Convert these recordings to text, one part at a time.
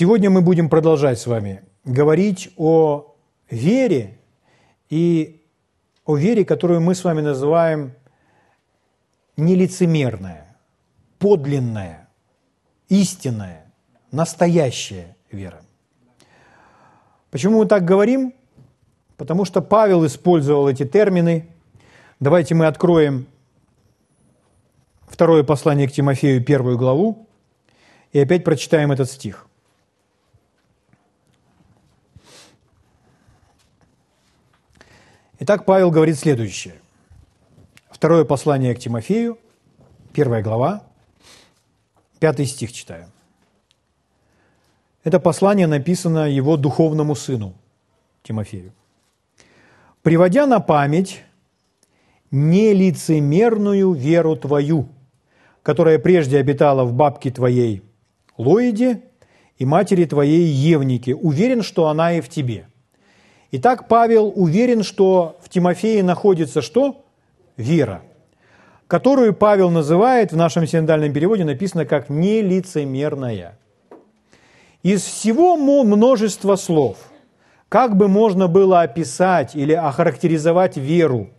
Сегодня мы будем продолжать с вами говорить о вере и о вере, которую мы с вами называем нелицемерная, подлинная, истинная, настоящая вера. Почему мы так говорим? Потому что Павел использовал эти термины. Давайте мы откроем второе послание к Тимофею, первую главу, и опять прочитаем этот стих. Итак, Павел говорит следующее. Второе послание к Тимофею, первая глава, пятый стих читаю. Это послание написано его духовному сыну Тимофею. «Приводя на память нелицемерную веру твою, которая прежде обитала в бабке твоей Лоиде и матери твоей Евнике, уверен, что она и в тебе». Итак, Павел уверен, что в Тимофее находится что? Вера, которую Павел называет, в нашем синодальном переводе написано как нелицемерная. Из всего множества слов, как бы можно было описать или охарактеризовать веру,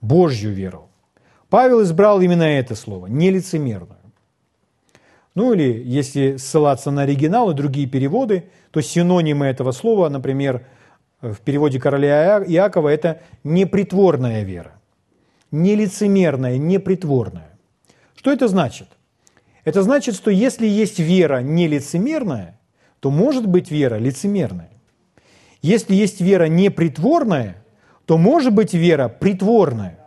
Божью веру, Павел избрал именно это слово, нелицемерную. Ну или, если ссылаться на оригинал и другие переводы, то синонимы этого слова, например, в переводе короля Иакова это непритворная вера. Нелицемерная, непритворная. Что это значит? Это значит, что если есть вера нелицемерная, то может быть вера лицемерная. Если есть вера непритворная, то может быть вера притворная.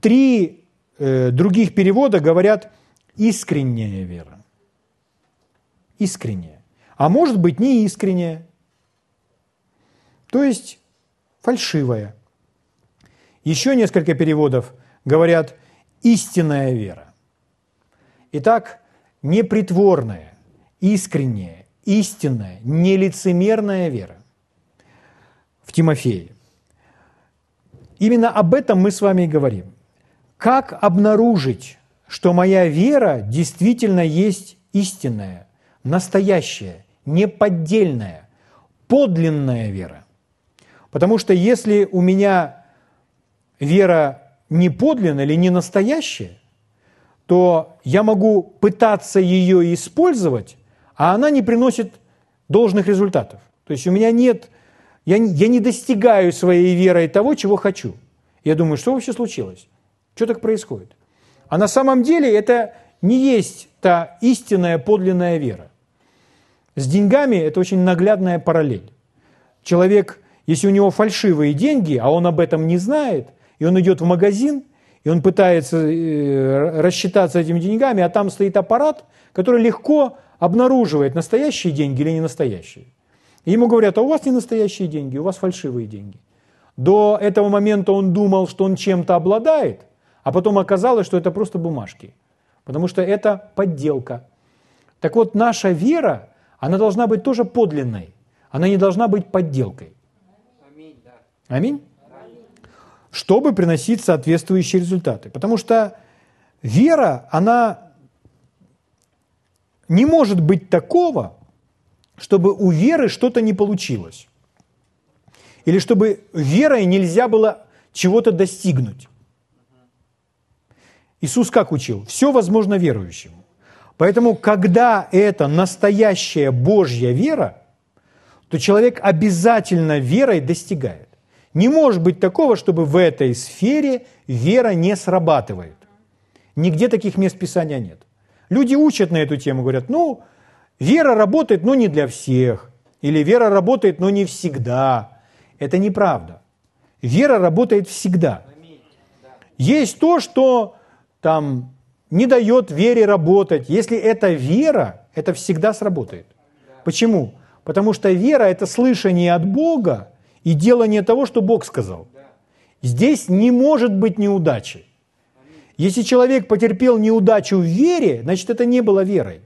Три э, других перевода говорят искренняя вера. Искренняя. А может быть не искренняя то есть фальшивая. Еще несколько переводов говорят «истинная вера». Итак, непритворная, искренняя, истинная, нелицемерная вера в Тимофее. Именно об этом мы с вами и говорим. Как обнаружить, что моя вера действительно есть истинная, настоящая, неподдельная, подлинная вера? Потому что если у меня вера не подлинная или не настоящая, то я могу пытаться ее использовать, а она не приносит должных результатов. То есть у меня нет, я, я не достигаю своей верой того, чего хочу. Я думаю, что вообще случилось? Что так происходит? А на самом деле это не есть та истинная подлинная вера. С деньгами это очень наглядная параллель. Человек если у него фальшивые деньги, а он об этом не знает, и он идет в магазин, и он пытается э, рассчитаться этими деньгами, а там стоит аппарат, который легко обнаруживает, настоящие деньги или не настоящие. И ему говорят, а у вас не настоящие деньги, у вас фальшивые деньги. До этого момента он думал, что он чем-то обладает, а потом оказалось, что это просто бумажки, потому что это подделка. Так вот, наша вера, она должна быть тоже подлинной, она не должна быть подделкой. Аминь? Чтобы приносить соответствующие результаты. Потому что вера, она не может быть такого, чтобы у веры что-то не получилось. Или чтобы верой нельзя было чего-то достигнуть. Иисус как учил? Все возможно верующему. Поэтому, когда это настоящая Божья вера, то человек обязательно верой достигает. Не может быть такого, чтобы в этой сфере вера не срабатывает. Нигде таких мест Писания нет. Люди учат на эту тему, говорят, ну, вера работает, но не для всех. Или вера работает, но не всегда. Это неправда. Вера работает всегда. Есть то, что там не дает вере работать. Если это вера, это всегда сработает. Почему? Потому что вера – это слышание от Бога, и делание того, что Бог сказал. Здесь не может быть неудачи. Если человек потерпел неудачу в вере, значит, это не было верой.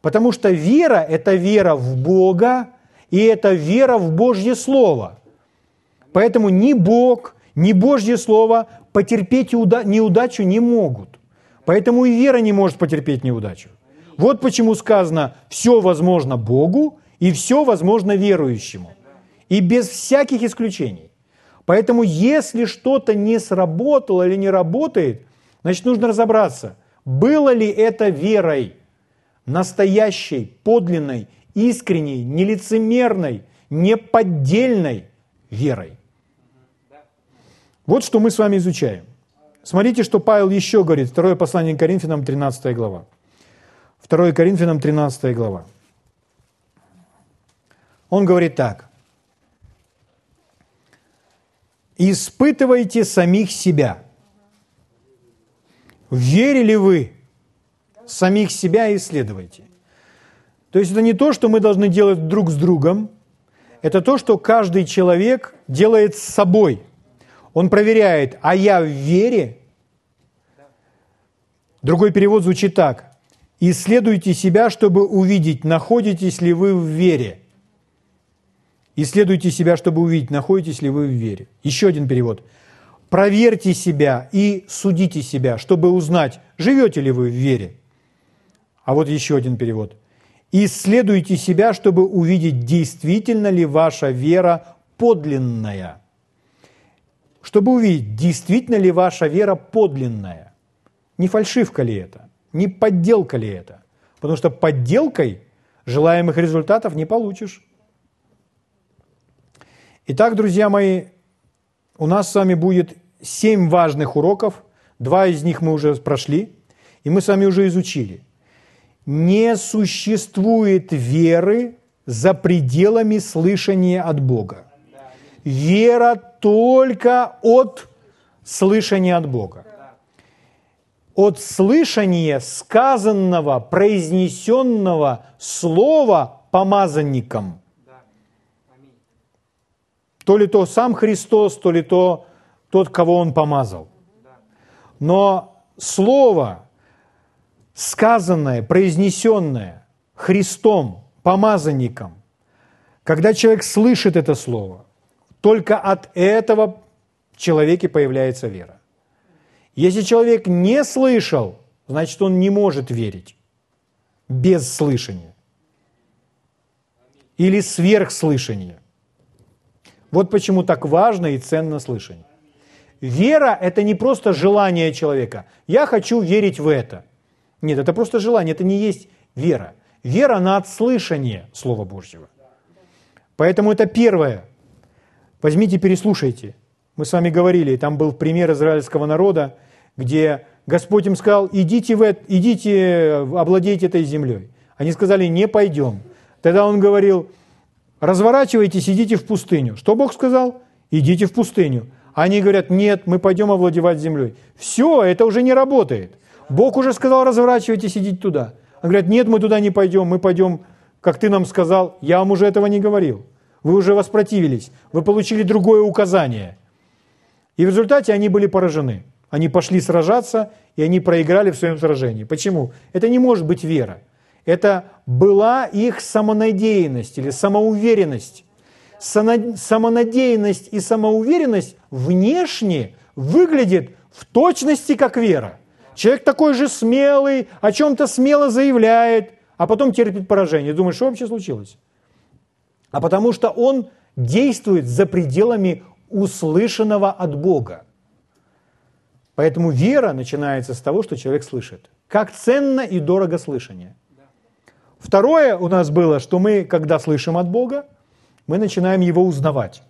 Потому что вера – это вера в Бога, и это вера в Божье Слово. Поэтому ни Бог, ни Божье Слово потерпеть неудачу не могут. Поэтому и вера не может потерпеть неудачу. Вот почему сказано «все возможно Богу и все возможно верующему». И без всяких исключений. Поэтому если что-то не сработало или не работает, значит нужно разобраться, было ли это верой, настоящей, подлинной, искренней, нелицемерной, неподдельной верой. Вот что мы с вами изучаем. Смотрите, что Павел еще говорит. Второе послание к Коринфянам, 13 глава. 2 Коринфянам, 13 глава. Он говорит так. «Испытывайте самих себя. Верили вы? Самих себя исследуйте». То есть это не то, что мы должны делать друг с другом, это то, что каждый человек делает с собой. Он проверяет, а я в вере? Другой перевод звучит так. Исследуйте себя, чтобы увидеть, находитесь ли вы в вере. Исследуйте себя, чтобы увидеть, находитесь ли вы в вере. Еще один перевод. Проверьте себя и судите себя, чтобы узнать, живете ли вы в вере. А вот еще один перевод – Исследуйте себя, чтобы увидеть, действительно ли ваша вера подлинная. Чтобы увидеть, действительно ли ваша вера подлинная. Не фальшивка ли это, не подделка ли это. Потому что подделкой желаемых результатов не получишь. Итак, друзья мои, у нас с вами будет семь важных уроков. Два из них мы уже прошли, и мы с вами уже изучили – не существует веры за пределами слышания от Бога. Вера только от слышания от Бога. От слышания сказанного, произнесенного слова помазанником. То ли то сам Христос, то ли то тот, кого Он помазал. Но слово – сказанное, произнесенное Христом, помазанником, когда человек слышит это слово, только от этого в человеке появляется вера. Если человек не слышал, значит, он не может верить без слышания или сверхслышания. Вот почему так важно и ценно слышание. Вера – это не просто желание человека. Я хочу верить в это. Нет, это просто желание, это не есть вера. Вера на отслышание Слова Божьего. Поэтому это первое. Возьмите, переслушайте. Мы с вами говорили, там был пример израильского народа, где Господь им сказал, идите, в это, идите обладейте этой землей. Они сказали, не пойдем. Тогда он говорил, разворачивайтесь, идите в пустыню. Что Бог сказал? Идите в пустыню. Они говорят, нет, мы пойдем овладевать землей. Все, это уже не работает. Бог уже сказал, разворачивайтесь, идите туда. Они говорят, нет, мы туда не пойдем, мы пойдем, как ты нам сказал. Я вам уже этого не говорил. Вы уже воспротивились, вы получили другое указание. И в результате они были поражены. Они пошли сражаться, и они проиграли в своем сражении. Почему? Это не может быть вера. Это была их самонадеянность или самоуверенность. Самонадеянность и самоуверенность внешне выглядит в точности как вера. Человек такой же смелый, о чем-то смело заявляет, а потом терпит поражение. Думаешь, что вообще случилось? А потому что он действует за пределами услышанного от Бога. Поэтому вера начинается с того, что человек слышит. Как ценно и дорого слышание. Второе у нас было, что мы, когда слышим от Бога, мы начинаем его узнавать.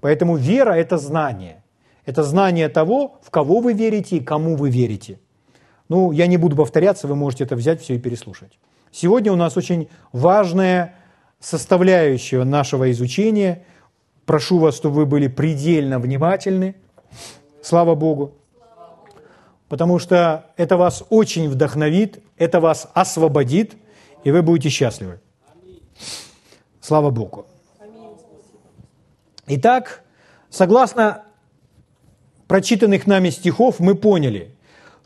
Поэтому вера – это знание. Это знание того, в кого вы верите и кому вы верите – ну, я не буду повторяться, вы можете это взять все и переслушать. Сегодня у нас очень важная составляющая нашего изучения. Прошу вас, чтобы вы были предельно внимательны. Слава Богу. Потому что это вас очень вдохновит, это вас освободит, и вы будете счастливы. Слава Богу. Итак, согласно прочитанных нами стихов, мы поняли –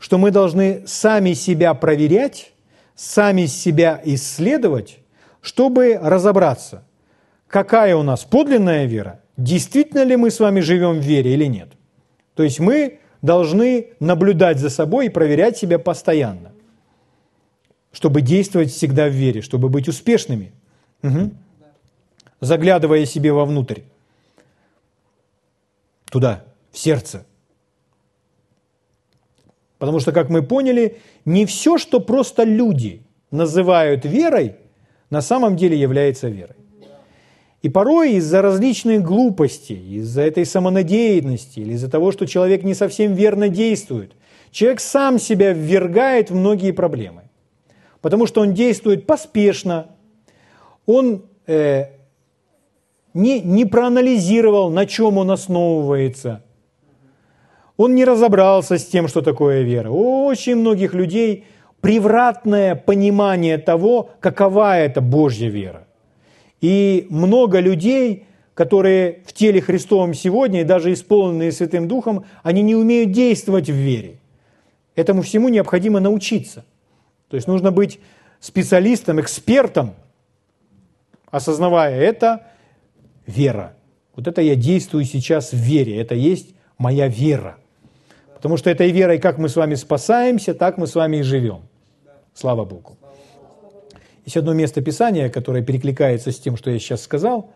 что мы должны сами себя проверять, сами себя исследовать, чтобы разобраться, какая у нас подлинная вера, действительно ли мы с вами живем в вере или нет. То есть мы должны наблюдать за собой и проверять себя постоянно. Чтобы действовать всегда в вере, чтобы быть успешными, угу. заглядывая себе вовнутрь, туда, в сердце. Потому что, как мы поняли, не все, что просто люди называют верой, на самом деле является верой. И порой из-за различных глупостей, из-за этой самонадеянности или из-за того, что человек не совсем верно действует, человек сам себя ввергает в многие проблемы. Потому что он действует поспешно, он э, не, не проанализировал, на чем он основывается, он не разобрался с тем, что такое вера. У очень многих людей превратное понимание того, какова это Божья вера. И много людей, которые в теле Христовом сегодня, и даже исполненные Святым Духом, они не умеют действовать в вере. Этому всему необходимо научиться. То есть нужно быть специалистом, экспертом, осознавая это, вера. Вот это я действую сейчас в вере, это есть моя вера. Потому что этой верой, как мы с вами спасаемся, так мы с вами и живем. Слава Богу. Есть одно место Писания, которое перекликается с тем, что я сейчас сказал.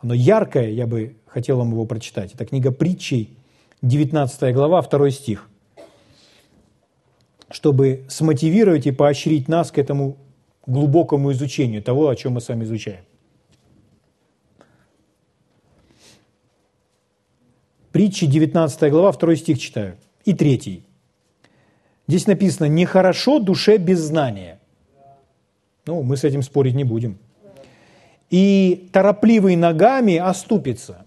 Оно яркое, я бы хотел вам его прочитать. Это книга притчей, 19 глава, 2 стих. Чтобы смотивировать и поощрить нас к этому глубокому изучению того, о чем мы с вами изучаем. Притчи, 19 глава, 2 стих читаю. И третий. Здесь написано «нехорошо душе без знания». Ну, мы с этим спорить не будем. И торопливый ногами оступится.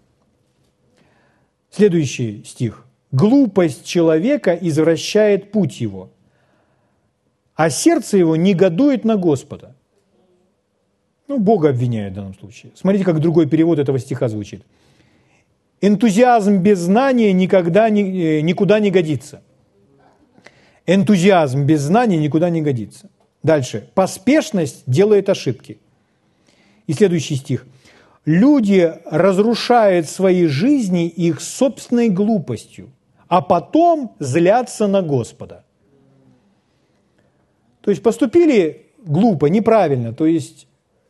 Следующий стих. Глупость человека извращает путь его, а сердце его негодует на Господа. Ну, Бога обвиняют в данном случае. Смотрите, как другой перевод этого стиха звучит. Энтузиазм без знания никогда, э, никуда не годится – Энтузиазм без знаний никуда не годится. Дальше. Поспешность делает ошибки. И следующий стих. Люди разрушают свои жизни их собственной глупостью, а потом злятся на Господа. То есть поступили глупо, неправильно, то есть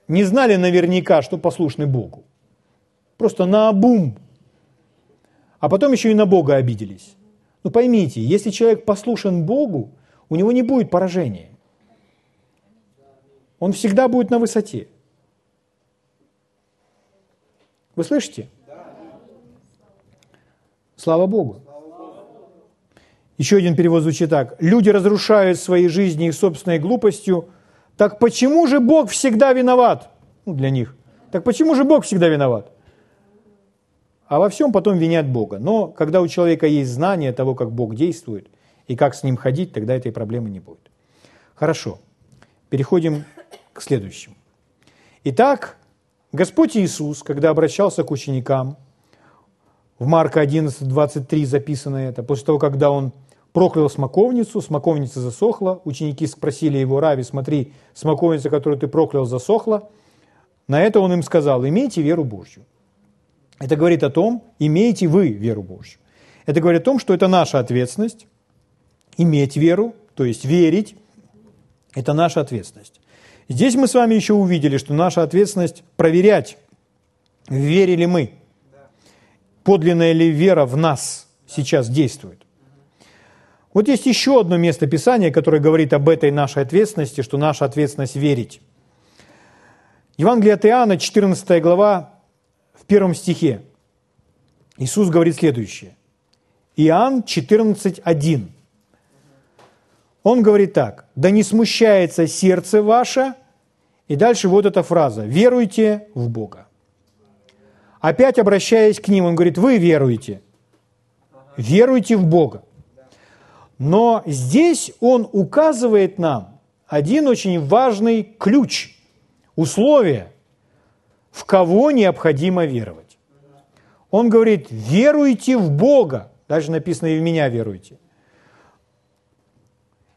не знали наверняка, что послушны Богу. Просто на обум. А потом еще и на Бога обиделись. Но ну, поймите, если человек послушен Богу, у него не будет поражения. Он всегда будет на высоте. Вы слышите? Слава Богу. Еще один перевод звучит так. Люди разрушают свои жизни их собственной глупостью. Так почему же Бог всегда виноват? Ну, для них. Так почему же Бог всегда виноват? а во всем потом винят Бога. Но когда у человека есть знание того, как Бог действует и как с ним ходить, тогда этой проблемы не будет. Хорошо, переходим к следующему. Итак, Господь Иисус, когда обращался к ученикам, в Марка 11, 23 записано это, после того, когда он проклял смоковницу, смоковница засохла, ученики спросили его, Рави, смотри, смоковница, которую ты проклял, засохла. На это он им сказал, имейте веру Божью. Это говорит о том, имеете вы веру Божью. Это говорит о том, что это наша ответственность, иметь веру, то есть верить, это наша ответственность. Здесь мы с вами еще увидели, что наша ответственность проверять, верили мы, подлинная ли вера в нас сейчас действует. Вот есть еще одно место Писания, которое говорит об этой нашей ответственности, что наша ответственность верить. Евангелие от Иоанна, 14 глава, в первом стихе Иисус говорит следующее. Иоанн 14.1. Он говорит так. «Да не смущается сердце ваше». И дальше вот эта фраза. «Веруйте в Бога». Опять обращаясь к ним, он говорит, вы веруете. Веруйте в Бога. Но здесь он указывает нам один очень важный ключ, условие, в кого необходимо веровать. Он говорит, веруйте в Бога. Даже написано, и в меня веруйте.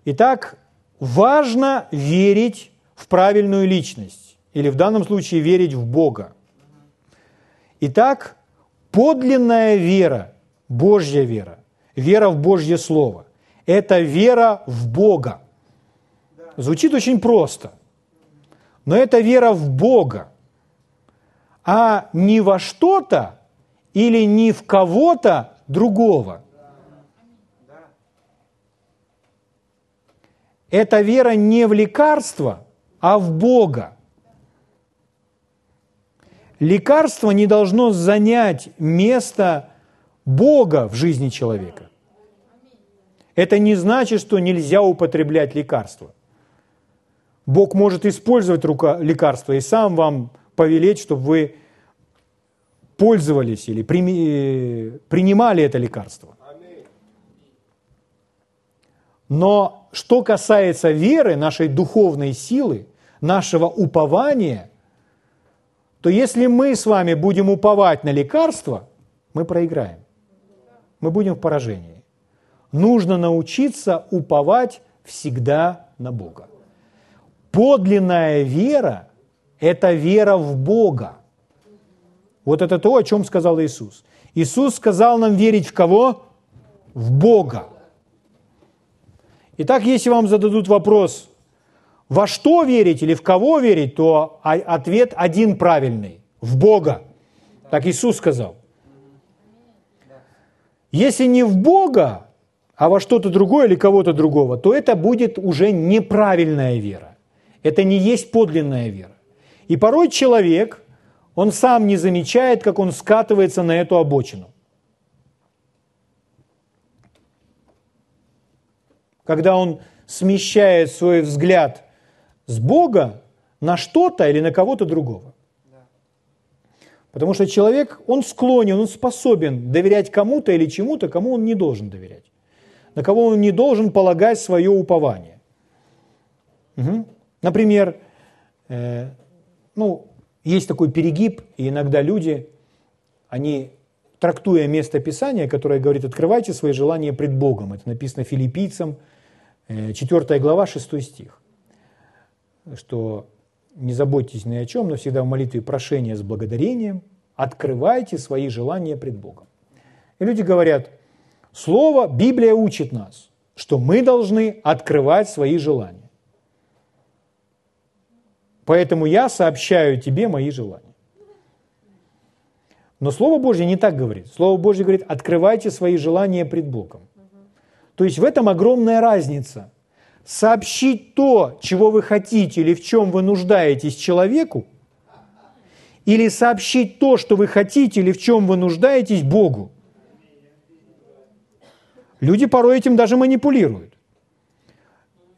Итак, важно верить в правильную личность. Или в данном случае верить в Бога. Итак, подлинная вера, Божья вера, вера в Божье Слово, это вера в Бога. Звучит очень просто. Но это вера в Бога, а не во что-то или не в кого-то другого. Это вера не в лекарство, а в Бога. Лекарство не должно занять место Бога в жизни человека. Это не значит, что нельзя употреблять лекарства. Бог может использовать рука, лекарство и сам вам повелеть, чтобы вы пользовались или принимали это лекарство. Но что касается веры, нашей духовной силы, нашего упования, то если мы с вами будем уповать на лекарство, мы проиграем. Мы будем в поражении. Нужно научиться уповать всегда на Бога. Подлинная вера – это вера в Бога. Вот это то, о чем сказал Иисус. Иисус сказал нам верить в кого? В Бога. Итак, если вам зададут вопрос, во что верить или в кого верить, то ответ один правильный – в Бога. Так Иисус сказал. Если не в Бога, а во что-то другое или кого-то другого, то это будет уже неправильная вера. Это не есть подлинная вера. И порой человек, он сам не замечает, как он скатывается на эту обочину. Когда он смещает свой взгляд с Бога на что-то или на кого-то другого. Потому что человек, он склонен, он способен доверять кому-то или чему-то, кому он не должен доверять. На кого он не должен полагать свое упование. Угу. Например, э, ну, есть такой перегиб, и иногда люди, они, трактуя место Писания, которое говорит, открывайте свои желания пред Богом, это написано филиппийцам, 4 э, глава, 6 стих, что не заботьтесь ни о чем, но всегда в молитве прошения с благодарением открывайте свои желания пред Богом. И люди говорят, слово, Библия учит нас, что мы должны открывать свои желания. Поэтому я сообщаю тебе мои желания. Но Слово Божье не так говорит. Слово Божье говорит, открывайте свои желания пред Богом. То есть в этом огромная разница. Сообщить то, чего вы хотите или в чем вы нуждаетесь человеку, или сообщить то, что вы хотите или в чем вы нуждаетесь Богу. Люди порой этим даже манипулируют.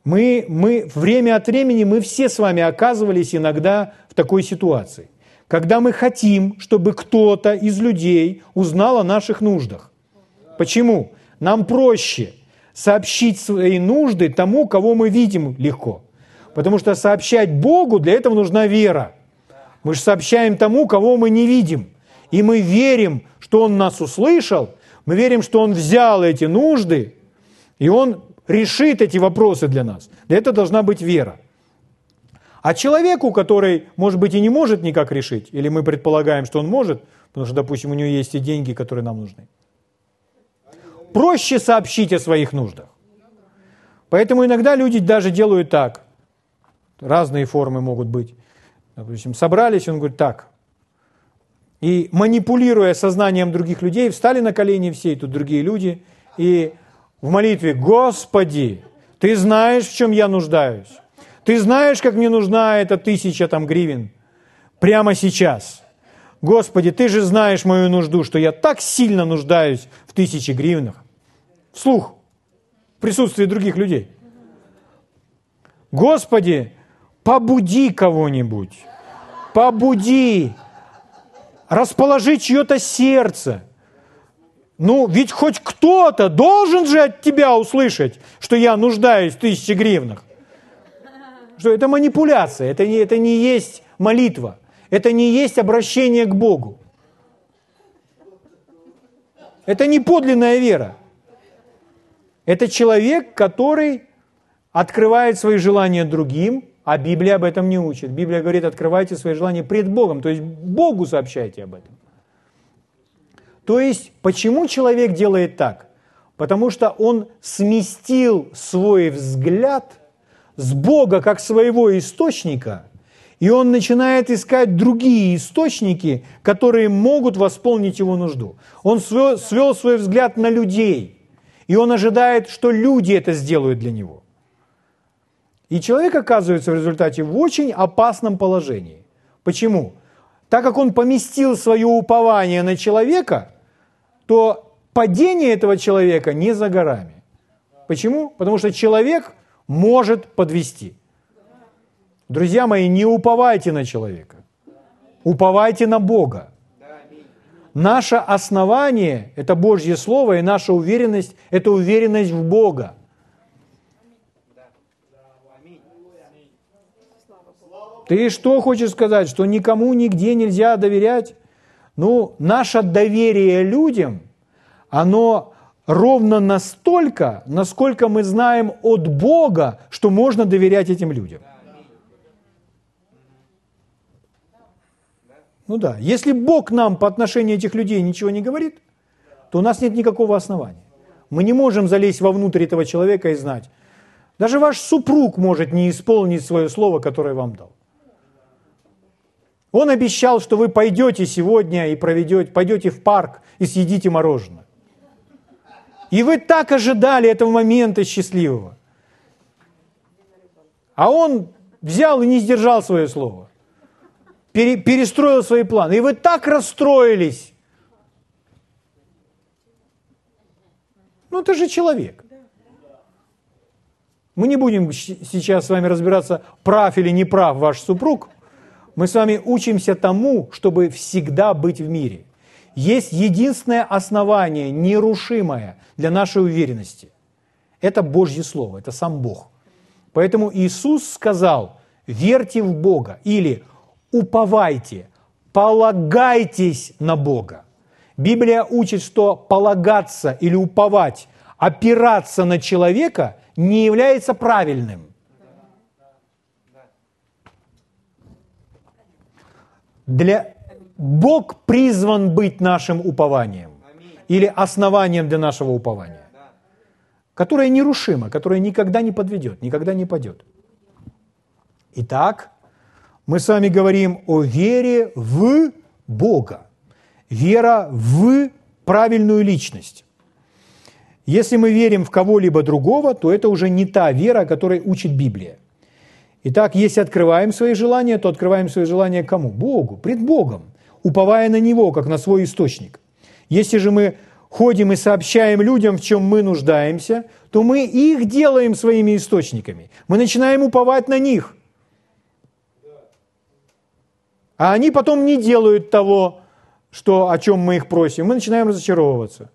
Мы, мы время от времени, мы все с вами оказывались иногда в такой ситуации, когда мы хотим, чтобы кто-то из людей узнал о наших нуждах. Почему? Нам проще сообщить свои нужды тому, кого мы видим легко. Потому что сообщать Богу, для этого нужна вера. Мы же сообщаем тому, кого мы не видим. И мы верим, что Он нас услышал, мы верим, что Он взял эти нужды, и Он решит эти вопросы для нас. Этого должна быть вера. А человеку, который, может быть, и не может никак решить, или мы предполагаем, что он может, потому что, допустим, у него есть и деньги, которые нам нужны, проще сообщить о своих нуждах. Поэтому иногда люди даже делают так. Разные формы могут быть. Допустим, собрались, он говорит, так. И манипулируя сознанием других людей, встали на колени все, и тут другие люди, и в молитве, Господи, Ты знаешь, в чем я нуждаюсь. Ты знаешь, как мне нужна эта тысяча там гривен прямо сейчас. Господи, Ты же знаешь мою нужду, что я так сильно нуждаюсь в тысяче гривнах. Вслух, в присутствии других людей. Господи, побуди кого-нибудь, побуди, расположи чье-то сердце – ну, ведь хоть кто-то должен же от тебя услышать, что я нуждаюсь в тысяче гривнах. Что это манипуляция, это не, это не есть молитва, это не есть обращение к Богу. Это не подлинная вера. Это человек, который открывает свои желания другим, а Библия об этом не учит. Библия говорит, открывайте свои желания пред Богом, то есть Богу сообщайте об этом. То есть, почему человек делает так? Потому что он сместил свой взгляд с Бога как своего источника, и он начинает искать другие источники, которые могут восполнить его нужду. Он свел, свел свой взгляд на людей, и он ожидает, что люди это сделают для него. И человек оказывается в результате в очень опасном положении. Почему? Так как он поместил свое упование на человека, то падение этого человека не за горами. Почему? Потому что человек может подвести. Друзья мои, не уповайте на человека. Уповайте на Бога. Наше основание – это Божье Слово, и наша уверенность – это уверенность в Бога. Ты что хочешь сказать, что никому нигде нельзя доверять? Ну, наше доверие людям, оно ровно настолько, насколько мы знаем от Бога, что можно доверять этим людям. Ну да, если Бог нам по отношению этих людей ничего не говорит, то у нас нет никакого основания. Мы не можем залезть вовнутрь этого человека и знать. Даже ваш супруг может не исполнить свое слово, которое вам дал. Он обещал, что вы пойдете сегодня и проведете, пойдете в парк и съедите мороженое. И вы так ожидали этого момента счастливого. А он взял и не сдержал свое слово. Пере, перестроил свои планы. И вы так расстроились. Ну, ты же человек. Мы не будем сейчас с вами разбираться, прав или не прав ваш супруг. Мы с вами учимся тому, чтобы всегда быть в мире. Есть единственное основание, нерушимое для нашей уверенности. Это Божье Слово, это сам Бог. Поэтому Иисус сказал, верьте в Бога или уповайте, полагайтесь на Бога. Библия учит, что полагаться или уповать, опираться на человека не является правильным. Для... Бог призван быть нашим упованием или основанием для нашего упования, которое нерушимо, которое никогда не подведет, никогда не падет. Итак, мы с вами говорим о вере в Бога, вера в правильную личность. Если мы верим в кого-либо другого, то это уже не та вера, которой учит Библия. Итак, если открываем свои желания, то открываем свои желания кому? Богу, пред Богом, уповая на Него, как на свой источник. Если же мы ходим и сообщаем людям, в чем мы нуждаемся, то мы их делаем своими источниками. Мы начинаем уповать на них. А они потом не делают того, что, о чем мы их просим. Мы начинаем разочаровываться.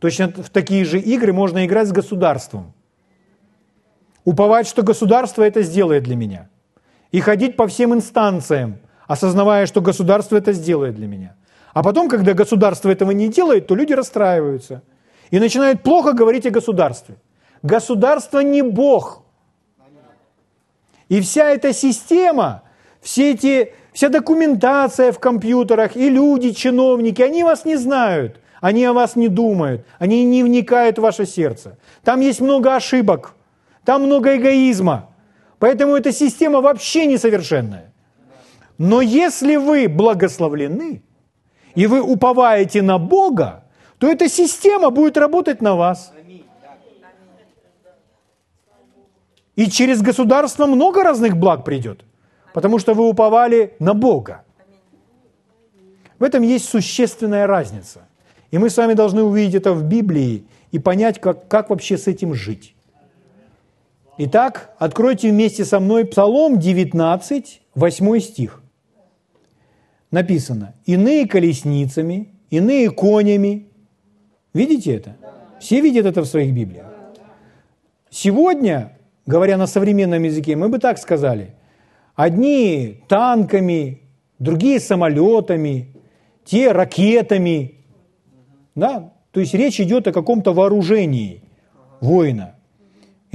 Точно в такие же игры можно играть с государством уповать, что государство это сделает для меня. И ходить по всем инстанциям, осознавая, что государство это сделает для меня. А потом, когда государство этого не делает, то люди расстраиваются и начинают плохо говорить о государстве. Государство не Бог. И вся эта система, все эти, вся документация в компьютерах и люди, чиновники, они вас не знают, они о вас не думают, они не вникают в ваше сердце. Там есть много ошибок – там много эгоизма. Поэтому эта система вообще несовершенная. Но если вы благословлены, и вы уповаете на Бога, то эта система будет работать на вас. И через государство много разных благ придет, потому что вы уповали на Бога. В этом есть существенная разница. И мы с вами должны увидеть это в Библии и понять, как, как вообще с этим жить. Итак, откройте вместе со мной Псалом 19, 8 стих. Написано, иные колесницами, иные конями. Видите это? Все видят это в своих Библиях. Сегодня, говоря на современном языке, мы бы так сказали, одни танками, другие самолетами, те ракетами. Да? То есть речь идет о каком-то вооружении воина.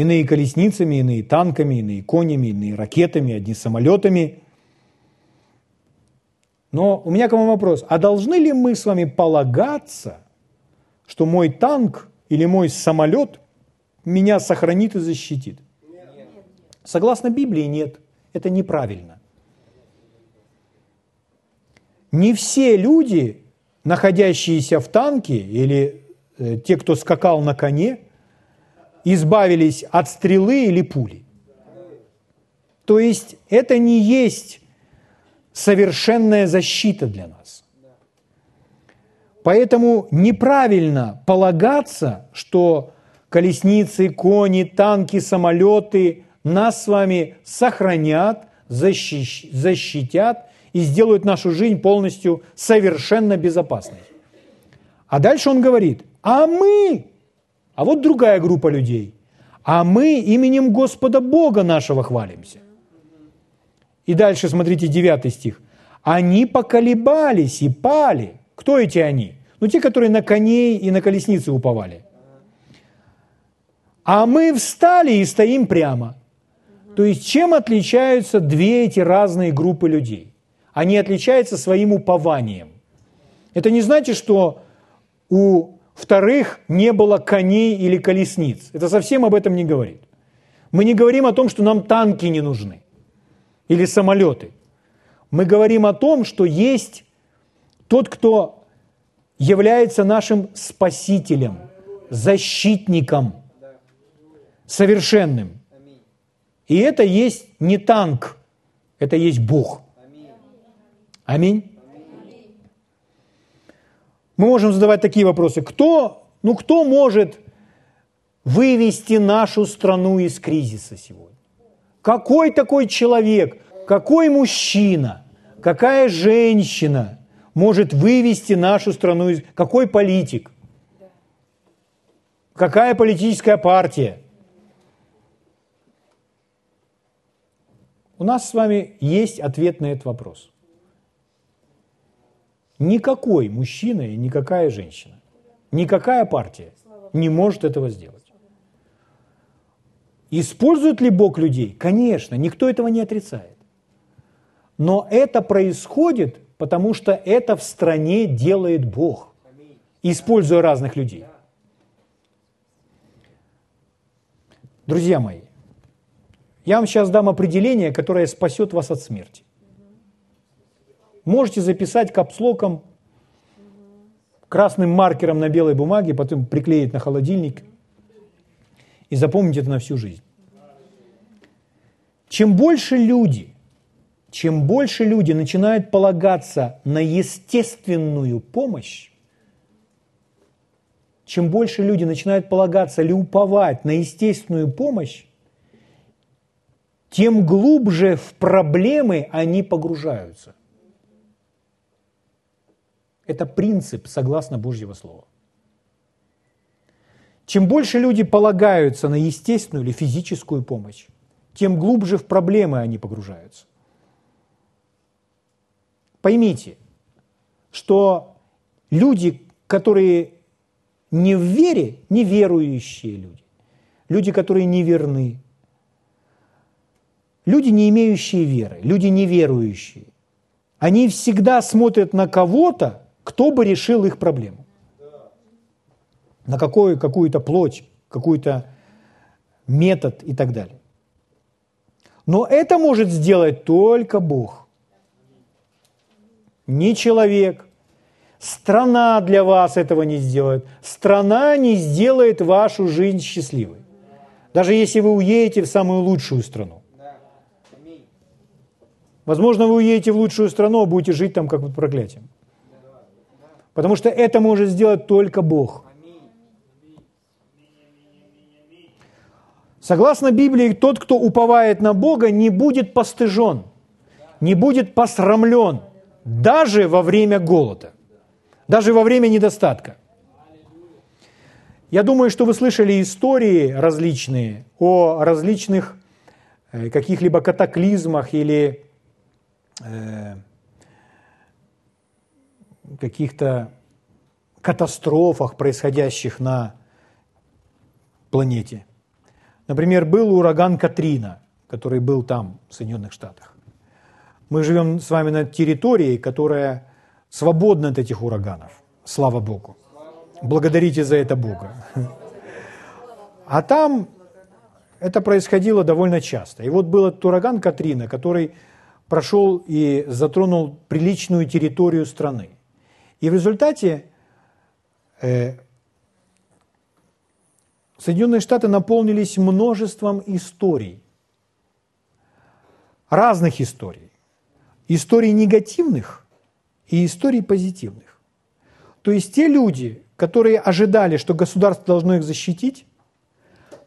Иные колесницами, иные танками, иные конями, иные ракетами, одни самолетами. Но у меня к вам вопрос. А должны ли мы с вами полагаться, что мой танк или мой самолет меня сохранит и защитит? Согласно Библии, нет. Это неправильно. Не все люди, находящиеся в танке или э, те, кто скакал на коне, избавились от стрелы или пули. То есть это не есть совершенная защита для нас. Поэтому неправильно полагаться, что колесницы, кони, танки, самолеты нас с вами сохранят, защитят и сделают нашу жизнь полностью совершенно безопасной. А дальше он говорит, а мы, а вот другая группа людей, а мы именем Господа Бога нашего хвалимся. И дальше смотрите 9 стих. Они поколебались и пали. Кто эти они? Ну, те, которые на коней и на колесницы уповали. А мы встали и стоим прямо. То есть чем отличаются две эти разные группы людей? Они отличаются своим упованием. Это не значит, что у вторых не было коней или колесниц. Это совсем об этом не говорит. Мы не говорим о том, что нам танки не нужны или самолеты. Мы говорим о том, что есть тот, кто является нашим спасителем, защитником, совершенным. И это есть не танк, это есть Бог. Аминь. Мы можем задавать такие вопросы. Кто, ну кто может вывести нашу страну из кризиса сегодня? Какой такой человек, какой мужчина, какая женщина может вывести нашу страну из... Какой политик? Какая политическая партия? У нас с вами есть ответ на этот вопрос. Никакой мужчина и никакая женщина, никакая партия не может этого сделать. Использует ли Бог людей? Конечно, никто этого не отрицает. Но это происходит, потому что это в стране делает Бог, используя разных людей. Друзья мои, я вам сейчас дам определение, которое спасет вас от смерти. Можете записать капслоком, красным маркером на белой бумаге, потом приклеить на холодильник и запомнить это на всю жизнь. Чем больше люди, чем больше люди начинают полагаться на естественную помощь, чем больше люди начинают полагаться или уповать на естественную помощь, тем глубже в проблемы они погружаются. Это принцип согласно Божьего Слова. Чем больше люди полагаются на естественную или физическую помощь, тем глубже в проблемы они погружаются. Поймите, что люди, которые не в вере, неверующие люди, люди, которые неверны, Люди, не имеющие веры, люди неверующие, они всегда смотрят на кого-то, кто бы решил их проблему. На какую, какую-то плоть, какой-то метод и так далее. Но это может сделать только Бог. Не человек. Страна для вас этого не сделает. Страна не сделает вашу жизнь счастливой. Даже если вы уедете в самую лучшую страну. Возможно, вы уедете в лучшую страну, а будете жить там как под проклятием. Потому что это может сделать только Бог. Согласно Библии, тот, кто уповает на Бога, не будет постыжен, не будет посрамлен, даже во время голода, даже во время недостатка. Я думаю, что вы слышали истории различные о различных э, каких-либо катаклизмах или Э, каких-то катастрофах, происходящих на планете. Например, был ураган Катрина, который был там, в Соединенных Штатах. Мы живем с вами на территории, которая свободна от этих ураганов. Слава Богу. Благодарите за это Бога. А там это происходило довольно часто. И вот был этот ураган Катрина, который прошел и затронул приличную территорию страны. И в результате э, Соединенные Штаты наполнились множеством историй, разных историй. Историй негативных и историй позитивных. То есть те люди, которые ожидали, что государство должно их защитить,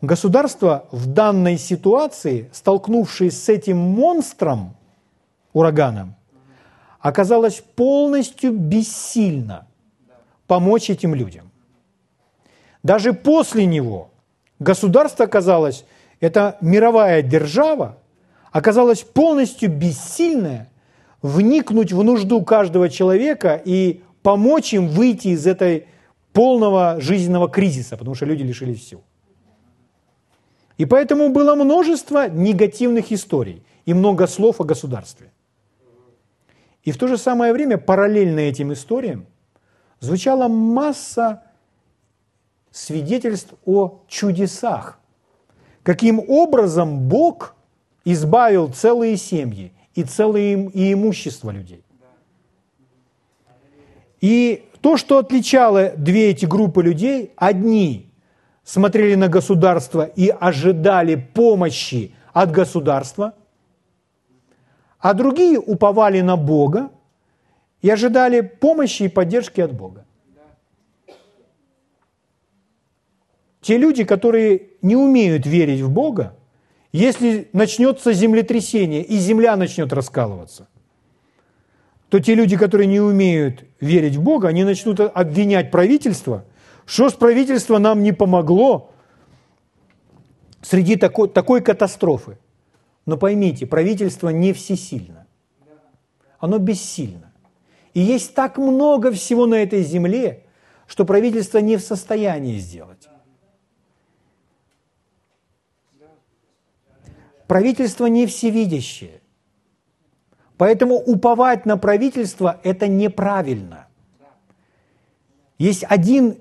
государство в данной ситуации, столкнувшись с этим монстром, ураганом, оказалось полностью бессильно помочь этим людям. Даже после него государство оказалось, это мировая держава, оказалось полностью бессильное вникнуть в нужду каждого человека и помочь им выйти из этой полного жизненного кризиса, потому что люди лишились всего. И поэтому было множество негативных историй и много слов о государстве. И в то же самое время, параллельно этим историям, звучала масса свидетельств о чудесах. Каким образом Бог избавил целые семьи и целые и имущество людей. И то, что отличало две эти группы людей, одни смотрели на государство и ожидали помощи от государства, а другие уповали на Бога и ожидали помощи и поддержки от Бога. Те люди, которые не умеют верить в Бога, если начнется землетрясение и земля начнет раскалываться, то те люди, которые не умеют верить в Бога, они начнут обвинять правительство, что ж правительство нам не помогло среди такой, такой катастрофы. Но поймите, правительство не всесильно. Оно бессильно. И есть так много всего на этой земле, что правительство не в состоянии сделать. Правительство не всевидящее. Поэтому уповать на правительство – это неправильно. Есть один,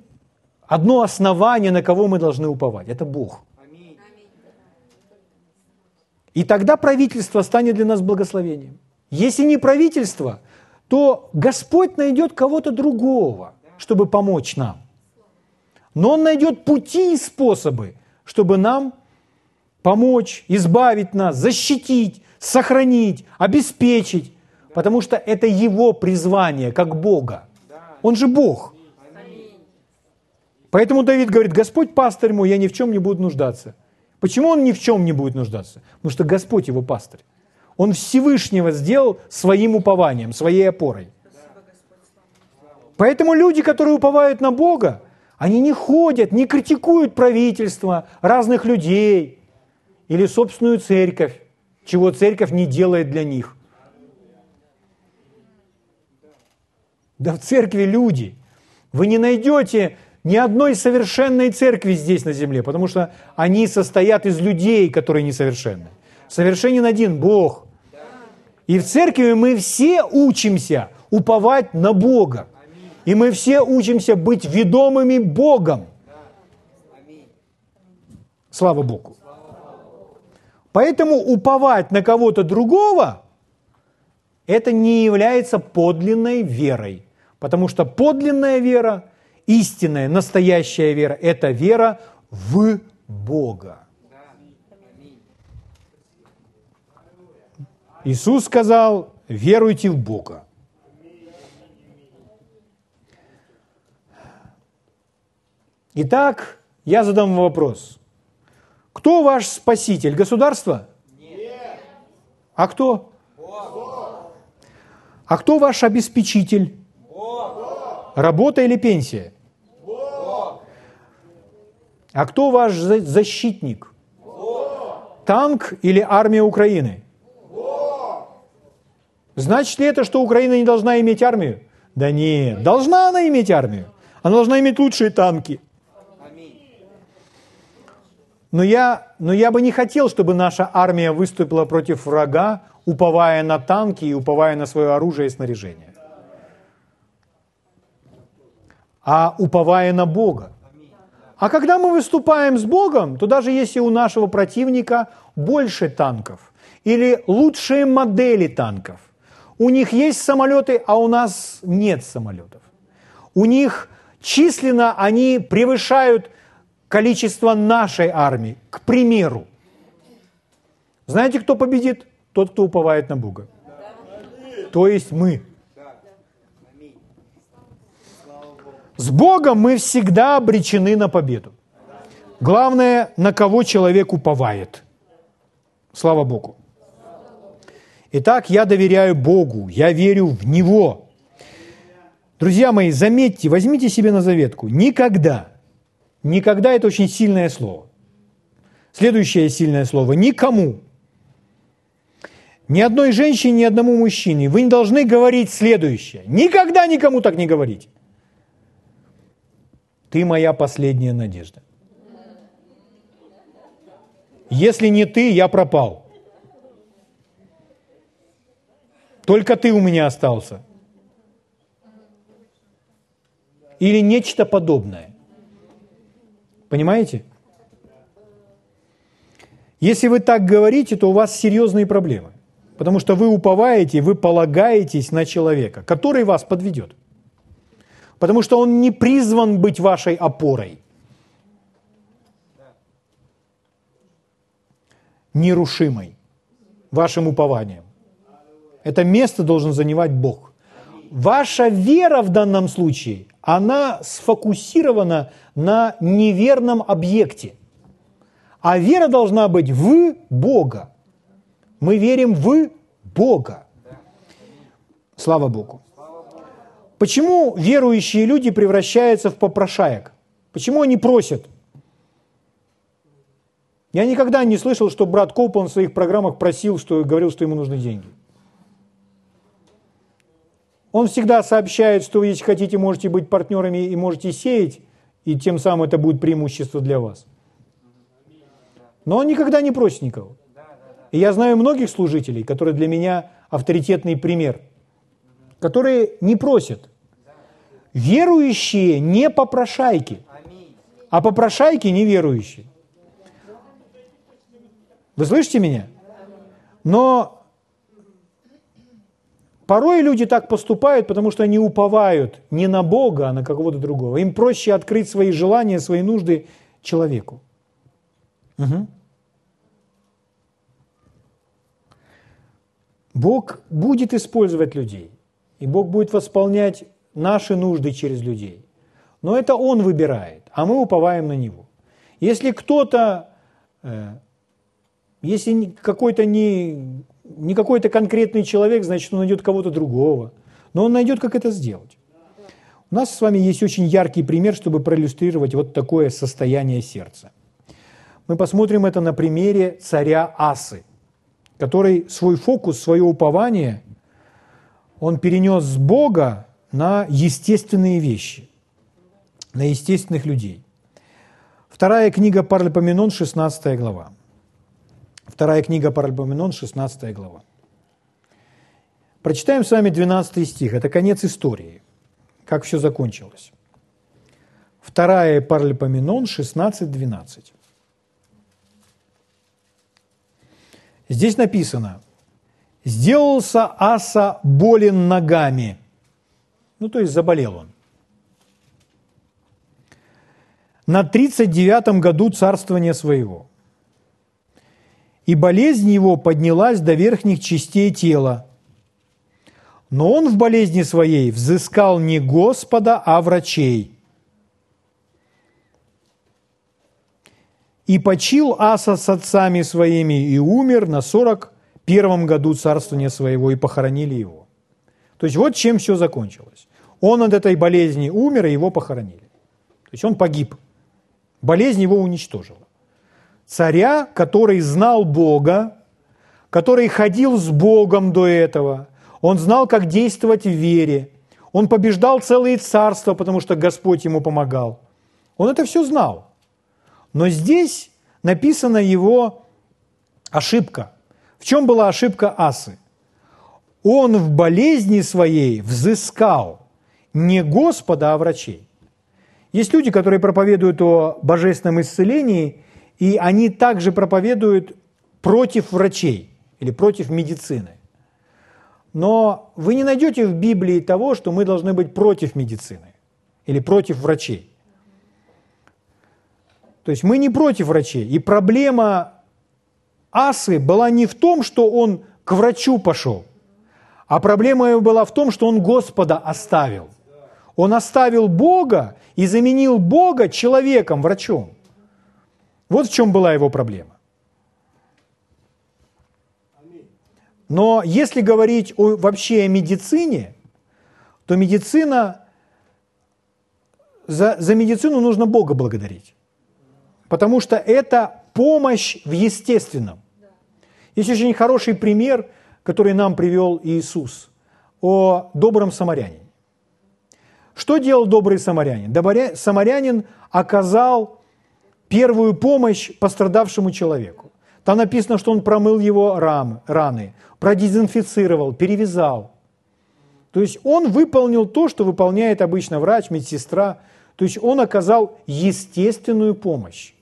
одно основание, на кого мы должны уповать – это Бог. И тогда правительство станет для нас благословением. Если не правительство, то Господь найдет кого-то другого, чтобы помочь нам. Но Он найдет пути и способы, чтобы нам помочь, избавить нас, защитить, сохранить, обеспечить, потому что это Его призвание, как Бога. Он же Бог. Поэтому Давид говорит, Господь пастырь мой, я ни в чем не буду нуждаться. Почему он ни в чем не будет нуждаться? Потому что Господь его пастырь. Он Всевышнего сделал своим упованием, своей опорой. Поэтому люди, которые уповают на Бога, они не ходят, не критикуют правительство, разных людей или собственную церковь чего церковь не делает для них. Да в церкви люди. Вы не найдете ни одной совершенной церкви здесь на земле, потому что они состоят из людей, которые несовершенны. Совершенен один Бог. И в церкви мы все учимся уповать на Бога. И мы все учимся быть ведомыми Богом. Слава Богу. Поэтому уповать на кого-то другого, это не является подлинной верой. Потому что подлинная вера, истинная, настоящая вера – это вера в Бога. Иисус сказал, веруйте в Бога. Итак, я задам вопрос. Кто ваш спаситель? Государство? Нет. А кто? Бог. А кто ваш обеспечитель? Бог. Работа или пенсия? А кто ваш защитник? Танк или армия Украины? Значит ли это, что Украина не должна иметь армию? Да нет, должна она иметь армию. Она должна иметь лучшие танки – но я, но я бы не хотел, чтобы наша армия выступила против врага, уповая на танки и уповая на свое оружие и снаряжение. А уповая на Бога. А когда мы выступаем с Богом, то даже если у нашего противника больше танков или лучшие модели танков, у них есть самолеты, а у нас нет самолетов. У них численно они превышают количество нашей армии, к примеру. Знаете, кто победит? Тот, кто уповает на Бога. То есть мы. С Богом мы всегда обречены на победу. Главное, на кого человек уповает. Слава Богу. Итак, я доверяю Богу, я верю в Него. Друзья мои, заметьте, возьмите себе на заветку. Никогда, никогда это очень сильное слово. Следующее сильное слово – никому. Ни одной женщине, ни одному мужчине. Вы не должны говорить следующее. Никогда никому так не говорите. Ты моя последняя надежда. Если не ты, я пропал. Только ты у меня остался. Или нечто подобное. Понимаете? Если вы так говорите, то у вас серьезные проблемы. Потому что вы уповаете, вы полагаетесь на человека, который вас подведет. Потому что он не призван быть вашей опорой. Нерушимой вашим упованием. Это место должен занимать Бог. Ваша вера в данном случае, она сфокусирована на неверном объекте. А вера должна быть в Бога. Мы верим в Бога. Слава Богу. Почему верующие люди превращаются в попрошаек? Почему они просят? Я никогда не слышал, что брат Коупан в своих программах просил, что говорил, что ему нужны деньги. Он всегда сообщает, что если хотите, можете быть партнерами и можете сеять, и тем самым это будет преимущество для вас. Но он никогда не просит никого. И я знаю многих служителей, которые для меня авторитетный пример, которые не просят. Верующие не попрошайки, а попрошайки неверующие. Вы слышите меня? Но порой люди так поступают, потому что они уповают не на Бога, а на кого-то другого. Им проще открыть свои желания, свои нужды человеку. Угу. Бог будет использовать людей, и Бог будет восполнять наши нужды через людей. Но это Он выбирает, а мы уповаем на Него. Если кто-то, э, если какой-то не, не какой-то конкретный человек, значит, он найдет кого-то другого. Но он найдет, как это сделать. У нас с вами есть очень яркий пример, чтобы проиллюстрировать вот такое состояние сердца. Мы посмотрим это на примере царя Асы – который свой фокус, свое упование, он перенес с Бога на естественные вещи, на естественных людей. Вторая книга Паралипоменон, 16 глава. Вторая книга Паралипоменон, 16 глава. Прочитаем с вами 12 стих. Это конец истории. Как все закончилось. Вторая Паралипоменон, 16, 12. Здесь написано, сделался Аса болен ногами. Ну, то есть заболел он. На 39 году царствования своего. И болезнь его поднялась до верхних частей тела. Но он в болезни своей взыскал не Господа, а врачей – И почил Аса с отцами своими и умер на сорок первом году царствования своего, и похоронили его. То есть вот чем все закончилось. Он от этой болезни умер, и его похоронили. То есть он погиб. Болезнь его уничтожила. Царя, который знал Бога, который ходил с Богом до этого, он знал, как действовать в вере, он побеждал целые царства, потому что Господь ему помогал. Он это все знал. Но здесь написана его ошибка. В чем была ошибка Асы? Он в болезни своей взыскал не Господа, а врачей. Есть люди, которые проповедуют о божественном исцелении, и они также проповедуют против врачей или против медицины. Но вы не найдете в Библии того, что мы должны быть против медицины или против врачей. То есть мы не против врачей. И проблема Асы была не в том, что он к врачу пошел, а проблема его была в том, что он Господа оставил. Он оставил Бога и заменил Бога человеком, врачом. Вот в чем была его проблема. Но если говорить о, вообще о медицине, то медицина, за, за медицину нужно Бога благодарить. Потому что это помощь в естественном. Есть очень хороший пример, который нам привел Иисус о добром самарянине. Что делал добрый самарянин? Самарянин оказал первую помощь пострадавшему человеку. Там написано, что он промыл его рам, раны, продезинфицировал, перевязал. То есть он выполнил то, что выполняет обычно врач, медсестра. То есть он оказал естественную помощь.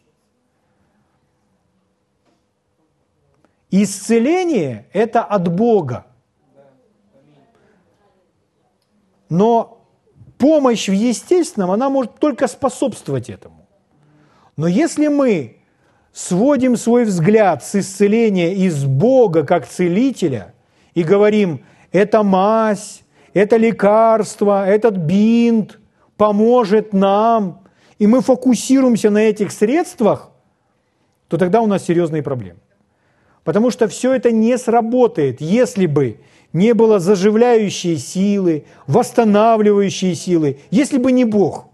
Исцеление – это от Бога. Но помощь в естественном, она может только способствовать этому. Но если мы сводим свой взгляд с исцеления из Бога как целителя и говорим, это мазь, это лекарство, этот бинт поможет нам, и мы фокусируемся на этих средствах, то тогда у нас серьезные проблемы. Потому что все это не сработает, если бы не было заживляющей силы, восстанавливающей силы, если бы не Бог.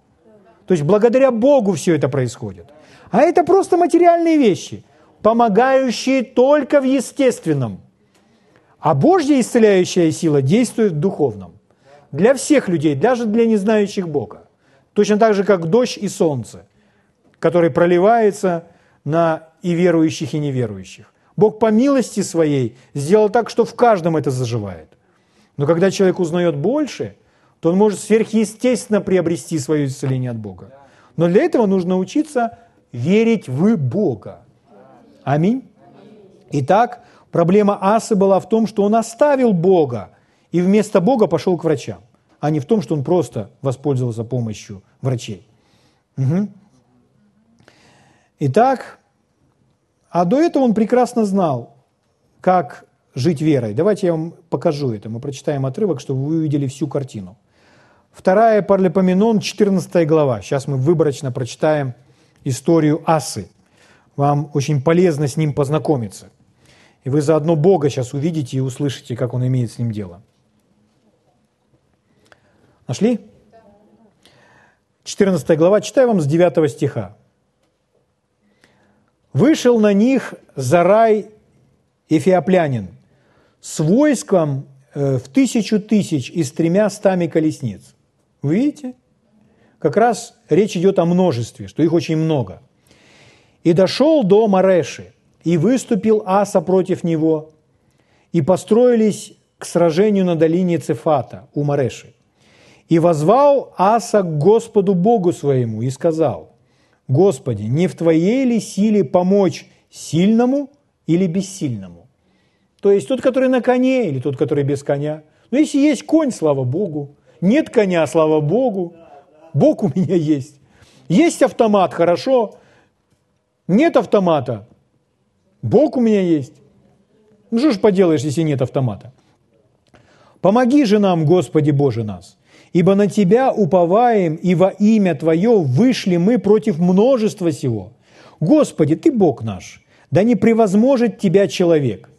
То есть благодаря Богу все это происходит. А это просто материальные вещи, помогающие только в естественном. А Божья исцеляющая сила действует в духовном. Для всех людей, даже для незнающих Бога. Точно так же, как дождь и солнце, который проливается на и верующих, и неверующих. Бог по милости своей сделал так, что в каждом это заживает. Но когда человек узнает больше, то он может сверхъестественно приобрести свое исцеление от Бога. Но для этого нужно учиться верить в Бога. Аминь. Итак, проблема Асы была в том, что он оставил Бога и вместо Бога пошел к врачам, а не в том, что он просто воспользовался помощью врачей. Угу. Итак, а до этого он прекрасно знал, как жить верой. Давайте я вам покажу это. Мы прочитаем отрывок, чтобы вы увидели всю картину. Вторая Парлепоменон, 14 глава. Сейчас мы выборочно прочитаем историю Асы. Вам очень полезно с ним познакомиться. И вы заодно Бога сейчас увидите и услышите, как он имеет с ним дело. Нашли? 14 глава, читаю вам с 9 стиха. «Вышел на них Зарай Эфиоплянин с войском э, в тысячу тысяч и с тремя стами колесниц». Вы видите? как раз речь идет о множестве, что их очень много. «И дошел до Мареши, и выступил Аса против него, и построились к сражению на долине Цефата у Мареши. И возвал Аса к Господу Богу своему и сказал, «Господи, не в Твоей ли силе помочь сильному или бессильному?» То есть тот, который на коне, или тот, который без коня. Но если есть конь, слава Богу. Нет коня, слава Богу. Бог у меня есть. Есть автомат, хорошо. Нет автомата. Бог у меня есть. Ну что ж поделаешь, если нет автомата? Помоги же нам, Господи Боже нас, ибо на Тебя уповаем, и во имя Твое вышли мы против множества сего. Господи, Ты Бог наш, да не превозможет Тебя человек.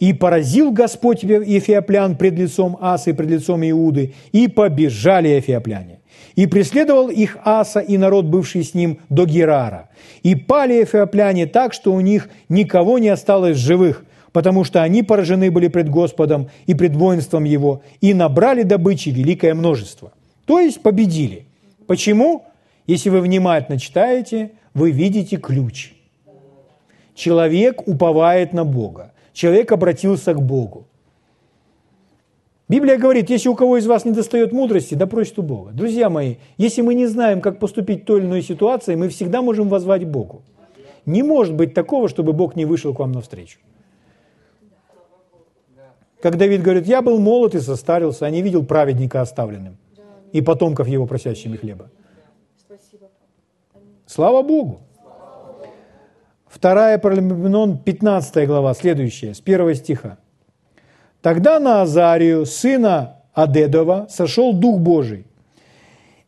И поразил Господь Ефиоплян пред лицом Асы и пред лицом Иуды, и побежали эфиопляне. И преследовал их Аса и народ, бывший с ним, до Герара. И пали эфиопляне так, что у них никого не осталось живых, потому что они поражены были пред Господом и пред воинством Его, и набрали добычи великое множество. То есть победили. Почему? Если вы внимательно читаете, вы видите ключ. Человек уповает на Бога. Человек обратился к Богу. Библия говорит, если у кого из вас не достает мудрости, да просит у Бога. Друзья мои, если мы не знаем, как поступить в той или иной ситуации, мы всегда можем возвать Богу. Не может быть такого, чтобы Бог не вышел к вам навстречу. Как Давид говорит, я был молод и состарился, а не видел праведника оставленным и потомков его просящими хлеба. Слава Богу! Вторая Паралимпион, 15 глава, следующая, с первого стиха. Тогда на Азарию, сына Адедова, сошел Дух Божий.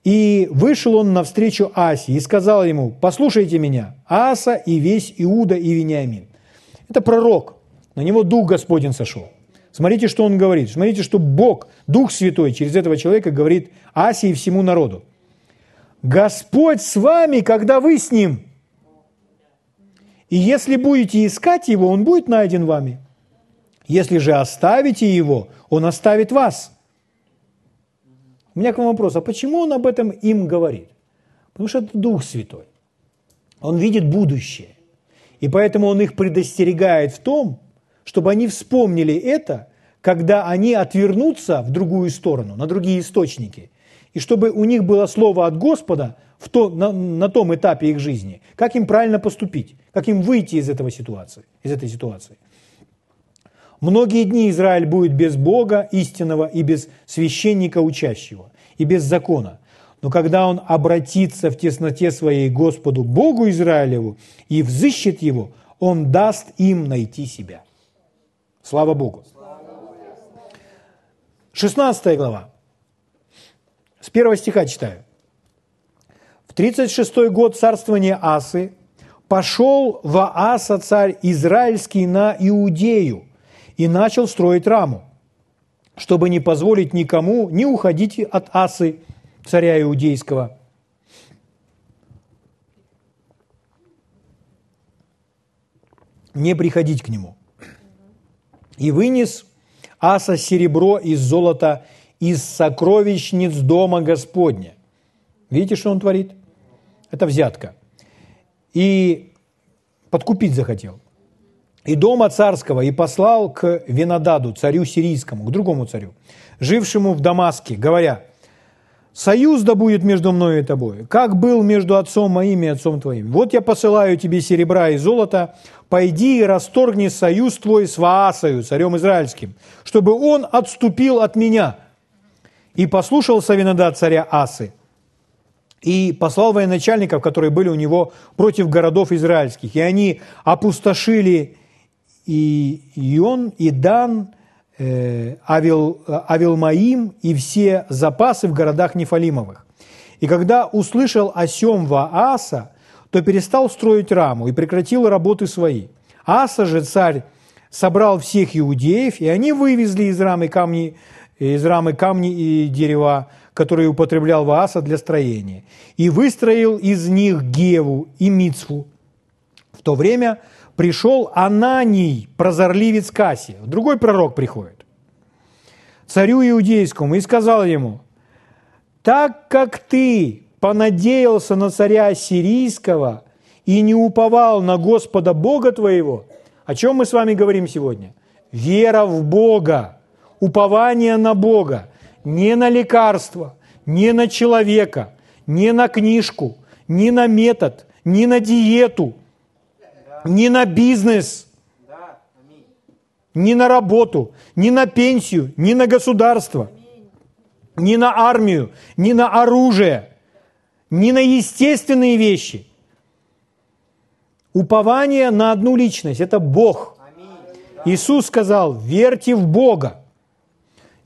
И вышел он навстречу Асе и сказал ему, послушайте меня, Аса и весь Иуда и Вениамин. Это пророк, на него Дух Господень сошел. Смотрите, что он говорит. Смотрите, что Бог, Дух Святой, через этого человека говорит Асе и всему народу. Господь с вами, когда вы с ним. И если будете искать его, он будет найден вами. Если же оставите его, он оставит вас. У меня к вам вопрос, а почему он об этом им говорит? Потому что это Дух Святой. Он видит будущее. И поэтому он их предостерегает в том, чтобы они вспомнили это, когда они отвернутся в другую сторону, на другие источники, и чтобы у них было слово от Господа в то, на, на том этапе их жизни, как им правильно поступить, как им выйти из, этого ситуации, из этой ситуации. Многие дни Израиль будет без Бога истинного и без священника учащего, и без закона. Но когда он обратится в тесноте своей Господу Богу Израилеву и взыщет его, он даст им найти себя. Слава Богу. 16 глава. С первого стиха читаю. В 36 год царствования Асы пошел в Аса царь Израильский на Иудею и начал строить раму, чтобы не позволить никому не уходить от Асы, царя Иудейского. Не приходить к нему – и вынес аса серебро из золота из сокровищниц дома Господня. Видите, что он творит? Это взятка. И подкупить захотел. И дома царского, и послал к Винодаду, царю сирийскому, к другому царю, жившему в Дамаске, говоря, «Союз да будет между мною и тобой, как был между отцом моим и отцом твоим. Вот я посылаю тебе серебра и золота, пойди и расторгни союз твой с Ваасою, царем израильским, чтобы он отступил от меня. И послушал Савинадад царя Асы, и послал военачальников, которые были у него против городов израильских, и они опустошили и Ион, и Дан, э, Авил, Авилмаим и все запасы в городах Нефалимовых. И когда услышал о сем Вааса, то перестал строить раму и прекратил работы свои. Аса же царь собрал всех иудеев, и они вывезли из рамы камни, из рамы камни и дерева, которые употреблял Вааса для строения, и выстроил из них Геву и Мицву. В то время пришел Ананий, прозорливец Кассия, другой пророк приходит, царю иудейскому, и сказал ему, «Так как ты понадеялся на царя сирийского и не уповал на Господа Бога твоего, о чем мы с вами говорим сегодня? Вера в Бога, упование на Бога, не на лекарство, не на человека, не на книжку, не на метод, не на диету, не на бизнес, не на работу, не на пенсию, не на государство, не на армию, не на оружие – не на естественные вещи. Упование на одну личность – это Бог. Иисус сказал, верьте в Бога.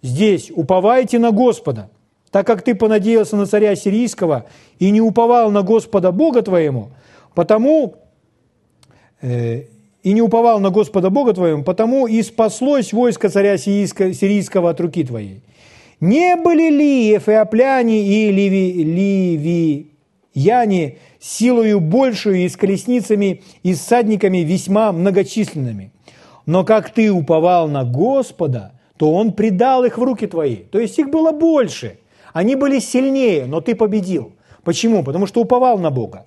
Здесь уповайте на Господа. Так как ты понадеялся на царя сирийского и не уповал на Господа Бога твоему, потому э, и не уповал на Господа Бога твоему, потому и спаслось войско царя сирийского от руки твоей. Не были ли эфиопляне и ливи, ливияне силою большую и с колесницами и садниками весьма многочисленными? Но как ты уповал на Господа, то Он предал их в руки твои. То есть их было больше. Они были сильнее, но ты победил. Почему? Потому что уповал на Бога.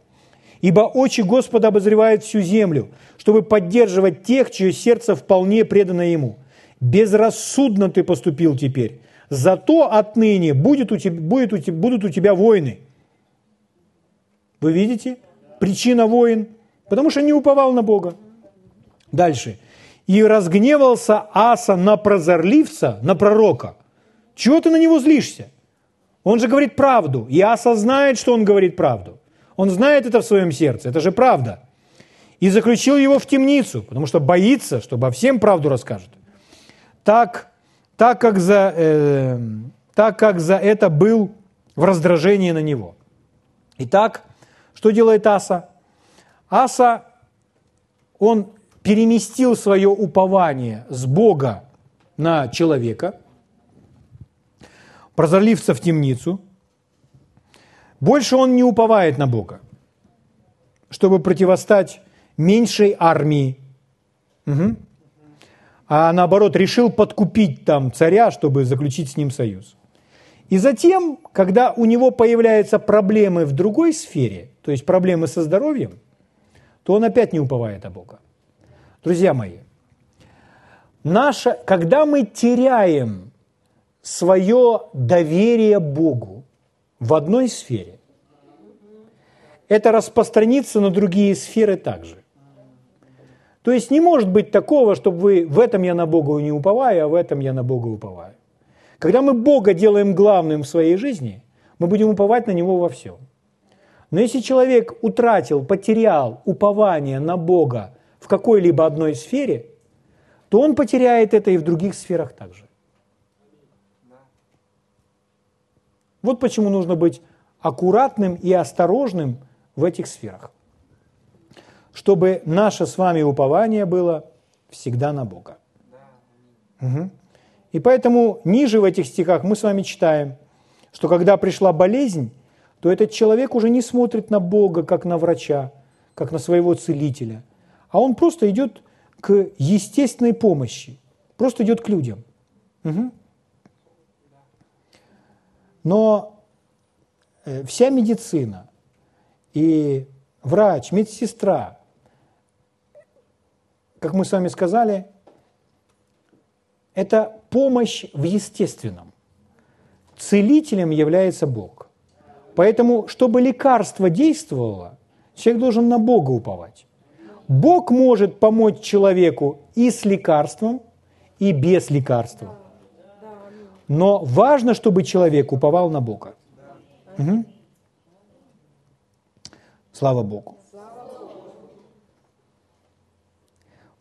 Ибо очи Господа обозревают всю землю, чтобы поддерживать тех, чье сердце вполне предано Ему. Безрассудно ты поступил теперь. Зато отныне будет у тебя, будет у тебя, будут у тебя войны. Вы видите? Причина войн. Потому что не уповал на Бога. Дальше. И разгневался Аса на прозорливца, на пророка. Чего ты на него злишься? Он же говорит правду. И Аса знает, что он говорит правду. Он знает это в своем сердце. Это же правда. И заключил его в темницу, потому что боится, что обо всем правду расскажет. Так, так, как, за, э, так как за это был в раздражении на него. Итак, что делает Аса? Аса, он переместил свое упование с Бога на человека, прозорливца в темницу. Больше он не уповает на Бога, чтобы противостать меньшей армии. Угу. А наоборот, решил подкупить там царя, чтобы заключить с ним союз. И затем, когда у него появляются проблемы в другой сфере, то есть проблемы со здоровьем, то он опять не уповает о Бога. Друзья мои, наше, когда мы теряем свое доверие Богу в одной сфере, это распространится на другие сферы также. То есть не может быть такого, чтобы вы в этом я на Бога не уповаю, а в этом я на Бога уповаю. Когда мы Бога делаем главным в своей жизни, мы будем уповать на Него во всем. Но если человек утратил, потерял упование на Бога в какой-либо одной сфере, то он потеряет это и в других сферах также. Вот почему нужно быть аккуратным и осторожным в этих сферах, чтобы наше с вами упование было всегда на Бога. Угу. И поэтому ниже в этих стихах мы с вами читаем, что когда пришла болезнь, то этот человек уже не смотрит на Бога как на врача, как на своего целителя, а он просто идет к естественной помощи, просто идет к людям. Угу. Но э, вся медицина и врач, медсестра, как мы с вами сказали, это помощь в естественном. Целителем является Бог. Поэтому, чтобы лекарство действовало, человек должен на Бога уповать. Бог может помочь человеку и с лекарством, и без лекарства. Но важно, чтобы человек уповал на Бога. Угу. Слава Богу.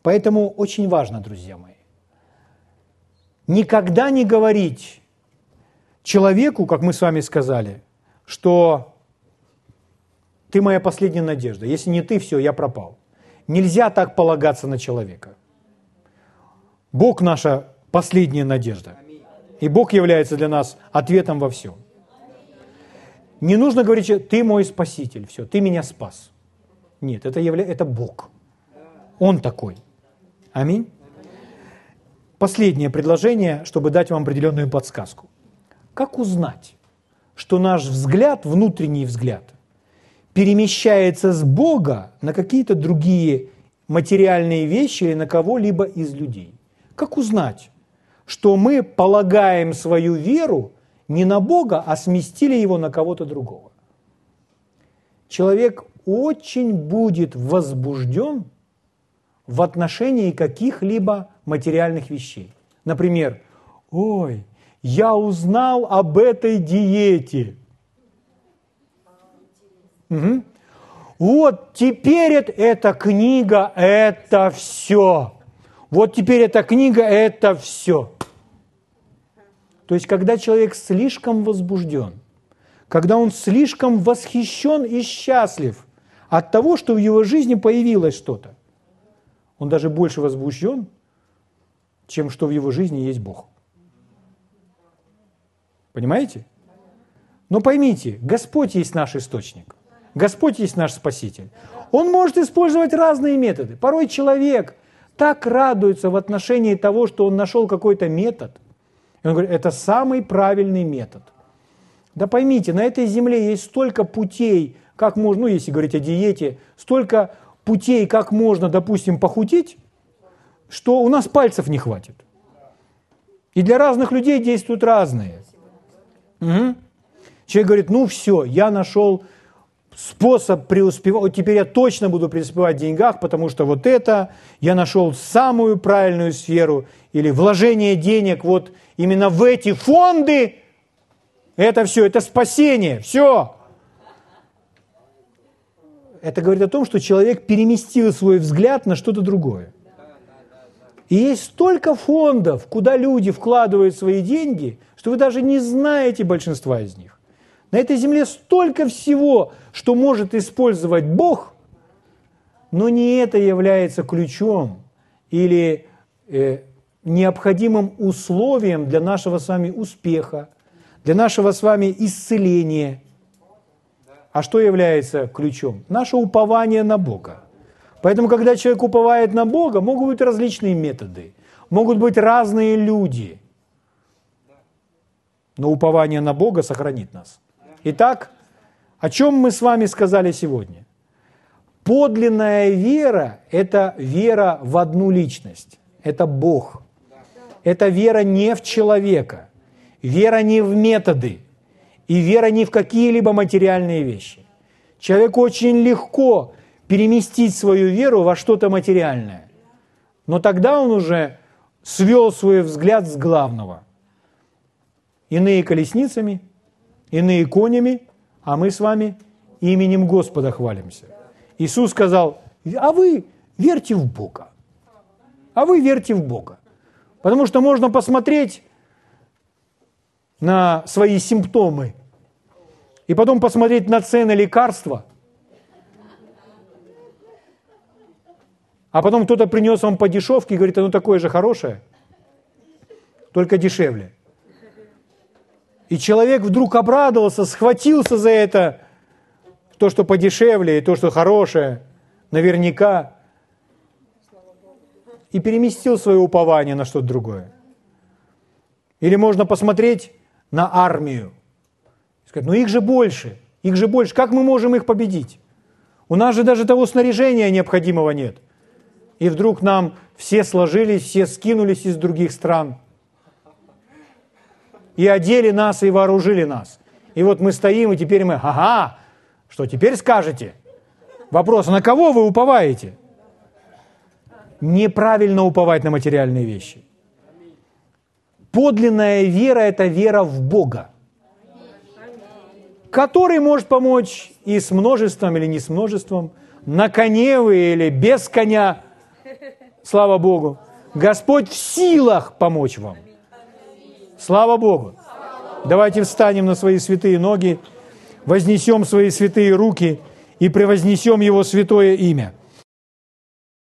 Поэтому очень важно, друзья мои, никогда не говорить человеку, как мы с вами сказали, что ты моя последняя надежда. Если не ты, все, я пропал. Нельзя так полагаться на человека. Бог наша последняя надежда. И Бог является для нас ответом во всем. Не нужно говорить, ты мой спаситель, все, ты меня спас. Нет, это, явля... это Бог. Он такой. Аминь. Последнее предложение, чтобы дать вам определенную подсказку. Как узнать, что наш взгляд, внутренний взгляд, перемещается с Бога на какие-то другие материальные вещи или на кого-либо из людей? Как узнать, что мы полагаем свою веру не на Бога, а сместили его на кого-то другого? Человек очень будет возбужден в отношении каких-либо материальных вещей. Например, ой, я узнал об этой диете. Угу. Вот теперь это, эта книга – это все. Вот теперь эта книга – это все. То есть, когда человек слишком возбужден, когда он слишком восхищен и счастлив от того, что в его жизни появилось что-то, он даже больше возбужден, чем что в его жизни есть Бог. Понимаете? Но поймите, Господь есть наш источник. Господь есть наш Спаситель. Он может использовать разные методы. Порой человек так радуется в отношении того, что он нашел какой-то метод. И он говорит, это самый правильный метод. Да поймите, на этой земле есть столько путей, как можно, ну если говорить о диете, столько путей, как можно, допустим, похудеть, что у нас пальцев не хватит. И для разных людей действуют разные. Угу. Человек говорит, ну все, я нашел способ преуспевать, вот теперь я точно буду преуспевать в деньгах, потому что вот это, я нашел самую правильную сферу, или вложение денег вот именно в эти фонды, это все, это спасение, все. Это говорит о том, что человек переместил свой взгляд на что-то другое. И есть столько фондов, куда люди вкладывают свои деньги, что вы даже не знаете большинства из них. На этой земле столько всего, что может использовать Бог, но не это является ключом или э, необходимым условием для нашего с вами успеха, для нашего с вами исцеления. А что является ключом? Наше упование на Бога. Поэтому, когда человек уповает на Бога, могут быть различные методы, могут быть разные люди. Но упование на Бога сохранит нас. Итак, о чем мы с вами сказали сегодня? Подлинная вера – это вера в одну личность. Это Бог. Это вера не в человека. Вера не в методы. И вера не в какие-либо материальные вещи. Человеку очень легко переместить свою веру во что-то материальное. Но тогда он уже свел свой взгляд с главного. Иные колесницами – иные конями, а мы с вами именем Господа хвалимся. Иисус сказал, а вы верьте в Бога. А вы верьте в Бога. Потому что можно посмотреть на свои симптомы и потом посмотреть на цены лекарства, а потом кто-то принес вам по дешевке и говорит, оно такое же хорошее, только дешевле – и человек вдруг обрадовался, схватился за это, то, что подешевле, и то, что хорошее, наверняка, и переместил свое упование на что-то другое. Или можно посмотреть на армию. Сказать, ну их же больше, их же больше, как мы можем их победить? У нас же даже того снаряжения необходимого нет. И вдруг нам все сложились, все скинулись из других стран – и одели нас, и вооружили нас. И вот мы стоим, и теперь мы, ага, что теперь скажете? Вопрос, на кого вы уповаете? Неправильно уповать на материальные вещи. Подлинная вера – это вера в Бога, который может помочь и с множеством, или не с множеством, на коне вы или без коня, слава Богу. Господь в силах помочь вам – Слава Богу! Давайте встанем на свои святые ноги, вознесем свои святые руки и превознесем Его святое имя –